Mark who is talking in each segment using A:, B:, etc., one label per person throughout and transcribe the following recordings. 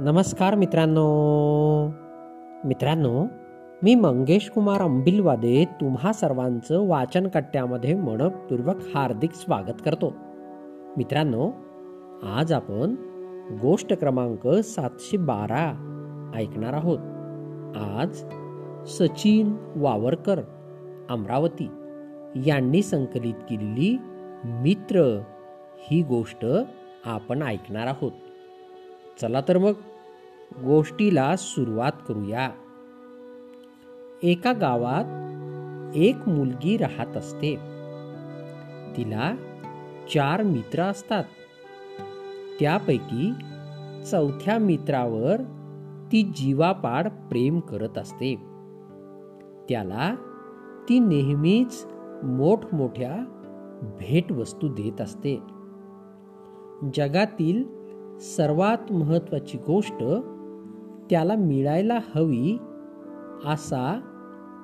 A: नमस्कार मित्रांनो. मित्रांनो मी मंगेश कुमार अंबिलवादे तुम्हा सर्वांचं वाचन कट्ट्यामध्ये मनपूर्वक हार्दिक स्वागत करतो. मित्रांनो आज आपण गोष्ट क्रमांक सातशे बारा ऐकणार आहोत. आज सचिन वावरकर अमरावती यांनी संकलित केलेली मित्र ही गोष्ट आपण ऐकणार आहोत. चला तर मग गोष्टीला सुरुवात करूया. एका गावात एक मुलगी राहत असते. तिला चार मित्र असतात. त्यापैकी चौथ्या मित्रावर ती जीवापाड प्रेम करत असते. त्याला ती नेहमीच मोठमोठ्या भेटवस्तू देत असते. जगातील सर्वात महत्वाची गोष्ट त्याला मिळायला हवी असा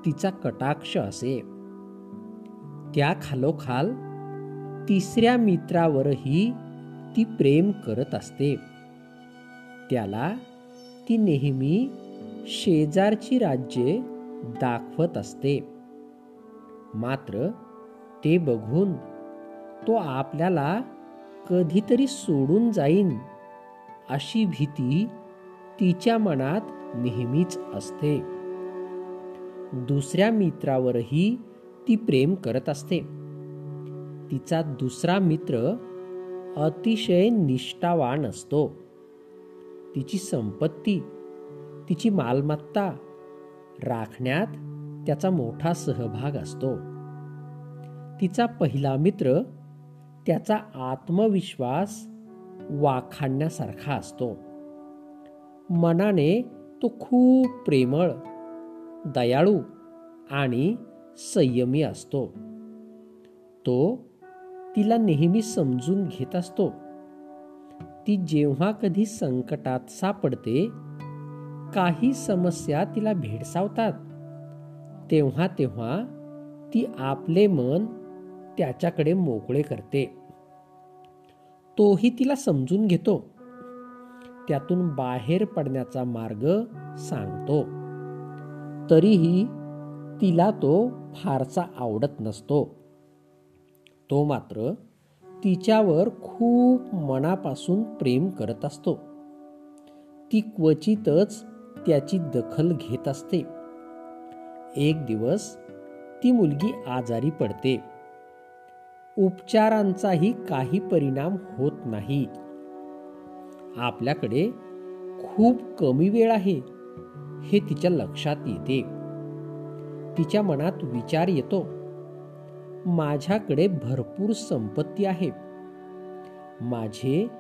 A: तिचा कटाक्ष असे. त्या खालोखाल तिसऱ्या मित्रावरही ती प्रेम करत असते. त्याला ती नेहमी शेजारची राज्ये दाखवत असते. मात्र ते बघून तो आपल्याला कधीतरी सोडून जाईन अशी भीती तिच्या मनात नेहमीच असते. दुसऱ्या मित्रावरही ती प्रेम करत असते. तिचा दुसरा मित्र अतिशय निष्ठावान असतो. तिची संपत्ती तिची मालमत्ता राखण्यात त्याचा मोठा सहभाग असतो. तिचा पहिला मित्र त्याचा आत्मविश्वास वाखाणण्यासारखा असतो. मनाने तो खूप प्रेमळ दयाळू आणि संयमी असतो. तो तिला नेहमी समजून घेत असतो. ती जेव्हा कधी संकटात सापडते काही समस्या तिला भेडसावतात. तेव्हा तेव्हा ती आपले मन त्याच्याकडे मोकळे करते. तोही तिला समजून घेतो. त्यातून बाहेर पडण्याचा मार्ग सांगतो. तरीही तिला तो फारसा आवडत नसतो. तो मात्र तिच्यावर खूप मनापासून प्रेम करत असतो. ती क्वचितच त्याची दखल घेत असते. एक दिवस ती मुलगी आजारी पडते. उपचारांचाही काही परिणाम होत नाही. आपल्याकडे खूप कमी वेळ आहे हे तिच्या लक्षात येते. तिच्या मनात विचार येतो माझ्याकडे भरपूर संपत्ती आहे. माझे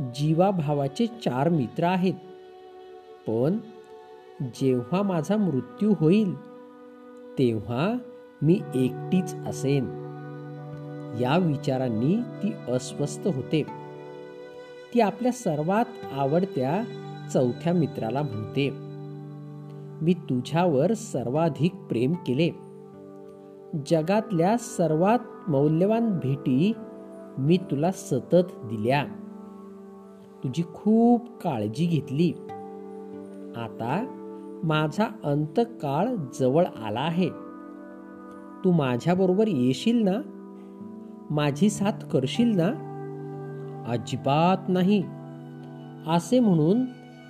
A: जीवाभावाचे चार मित्र आहेत. पण जेव्हा माझा मृत्यू होईल तेव्हा मी एकटीच असेन. या विचारांनी ती अस्वस्थ होते. ती आपल्या सर्वात आवडत्या चौथ्या मित्राला म्हणते. मी तुझ्यावर सर्वाधिक प्रेम केले. जगातल्या सर्वात मौल्यवान भेटी मी तुला सतत दिल्या. तुझी खूप काळजी घेतली. आता माझा अंतकाळ जवळ आला आहे. तू माझ्याबरोबर येशील ना? माझी साथ करशील ना? अजिबात नाही. असे म्हणून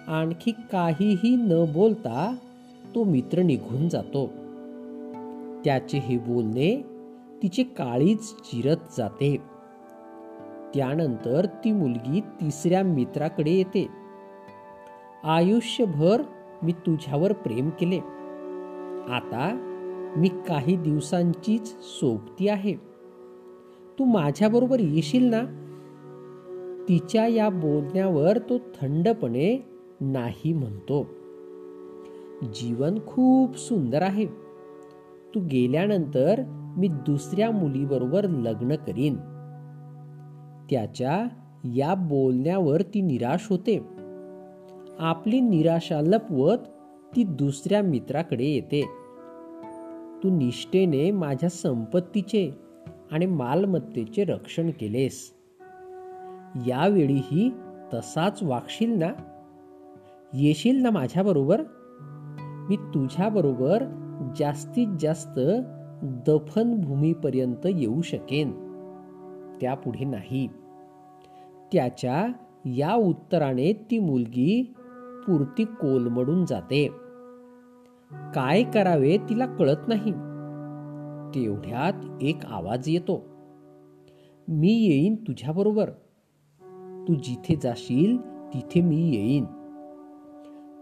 A: आणखी काहीही न बोलता तो मित्र निघून जातो. त्याचे हे बोलणे तिचे काळीच चिरत जाते. त्यानंतर ती मुलगी तिसऱ्या मित्राकडे येते. आयुष्यभर मी तुझ्यावर प्रेम केले. आता मी काही दिवसांचीच सोबती आहे. तू माझ्याबरोबर येशील ना? तिच्या या बोलण्यावर तो थंडपणे नाही म्हणतो. जीवन खूप सुंदर आहे. तू गेल्यानंतर मी दुसऱ्या मुलीबरोबर लग्न करीन. त्याच्या या बोलण्यावर ती निराश होते. आपली निराशा लपवत ती दुसऱ्या मित्राकडे येते. तू निष्ठेने माझ्या संपत्तीचे आणि मालमत्तेचे रक्षण केलेस. यावेळीही तसाच वागशील ना? येशील ना माझ्याबरोबर? मी तुझ्याबरोबर जास्तीत जास्त दफनभूमीपर्यंत येऊ शकेन. त्यापुढे नाही. त्याच्या या उत्तराने ती मुलगी पुरती कोलमडून जाते. काय करावे तिला कळत नाही. तेवढ्यात एक आवाज येतो. मी येईन तुझ्याबरोबर. तू जिथे जाशील तिथे मी येईन.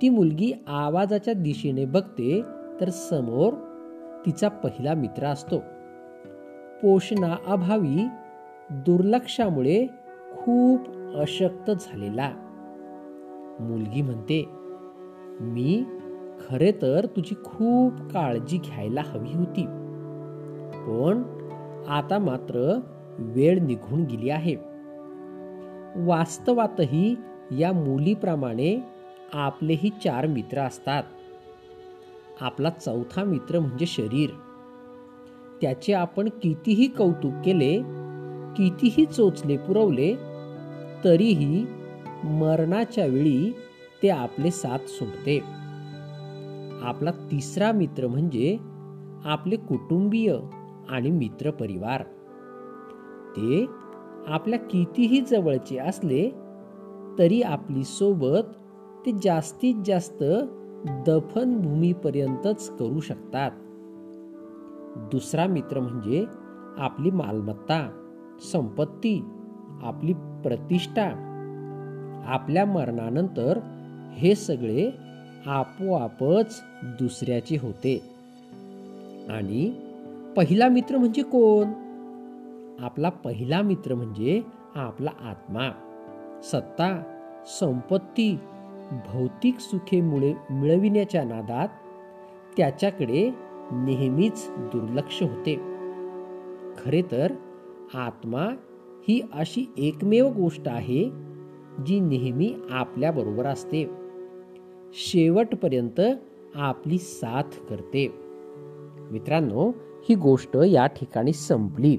A: ती मुलगी आवाजाच्या दिशेने बघते तर समोर तिचा पहिला मित्र असतो. पोषणा अभावी दुर्लक्षामुळे खूप अशक्त झालेला. मुलगी म्हणते मी खरे तर तुझी खूप काळजी घ्यायला हवी होती. पण आता मात्र वेळ निघून गेली आहे. वास्तवातही या मुलीप्रमाणे आपलेही चार मित्र असतात. आपला चौथा मित्र म्हणजे शरीर. त्याचे आपण कितीही कौतुक केले कितीही चोचले पुरवले तरीही मरणाच्या वेळी ते आपले साथ सोडते. आपला तिसरा मित्र म्हणजे आपले कुटुंबीय आणि मित्र परिवार. ते आपल्या कितीही जवळचे असले तरी आपली सोबत ते जास्तीत जास्त दफनभूमीपर्यंतच करू शकतात. दुसरा मित्र म्हणजे आपली मालमत्ता संपत्ती आपली प्रतिष्ठा. आपल्या मरणानंतर हे सगळे आपोआपच दुसऱ्याचे होते. आणि पहिला मित्र म्हणजे कोण? आपला पहिला मित्र म्हणजे आपला आत्मा. सत्ता संपत्ती भौतिक सुखे मुळे मिळविण्याच्या नादात त्याच्याकडे नेहमीच दुर्लक्ष होते. खरे तर आत्मा ही अशी एकमेव गोष्ट आहे जी नेहमी आपल्याबरोबर असते. शेवटपर्यंत आपली साथ करते. मित्रांनो ही गोष्ट या ठिकाणी संपली.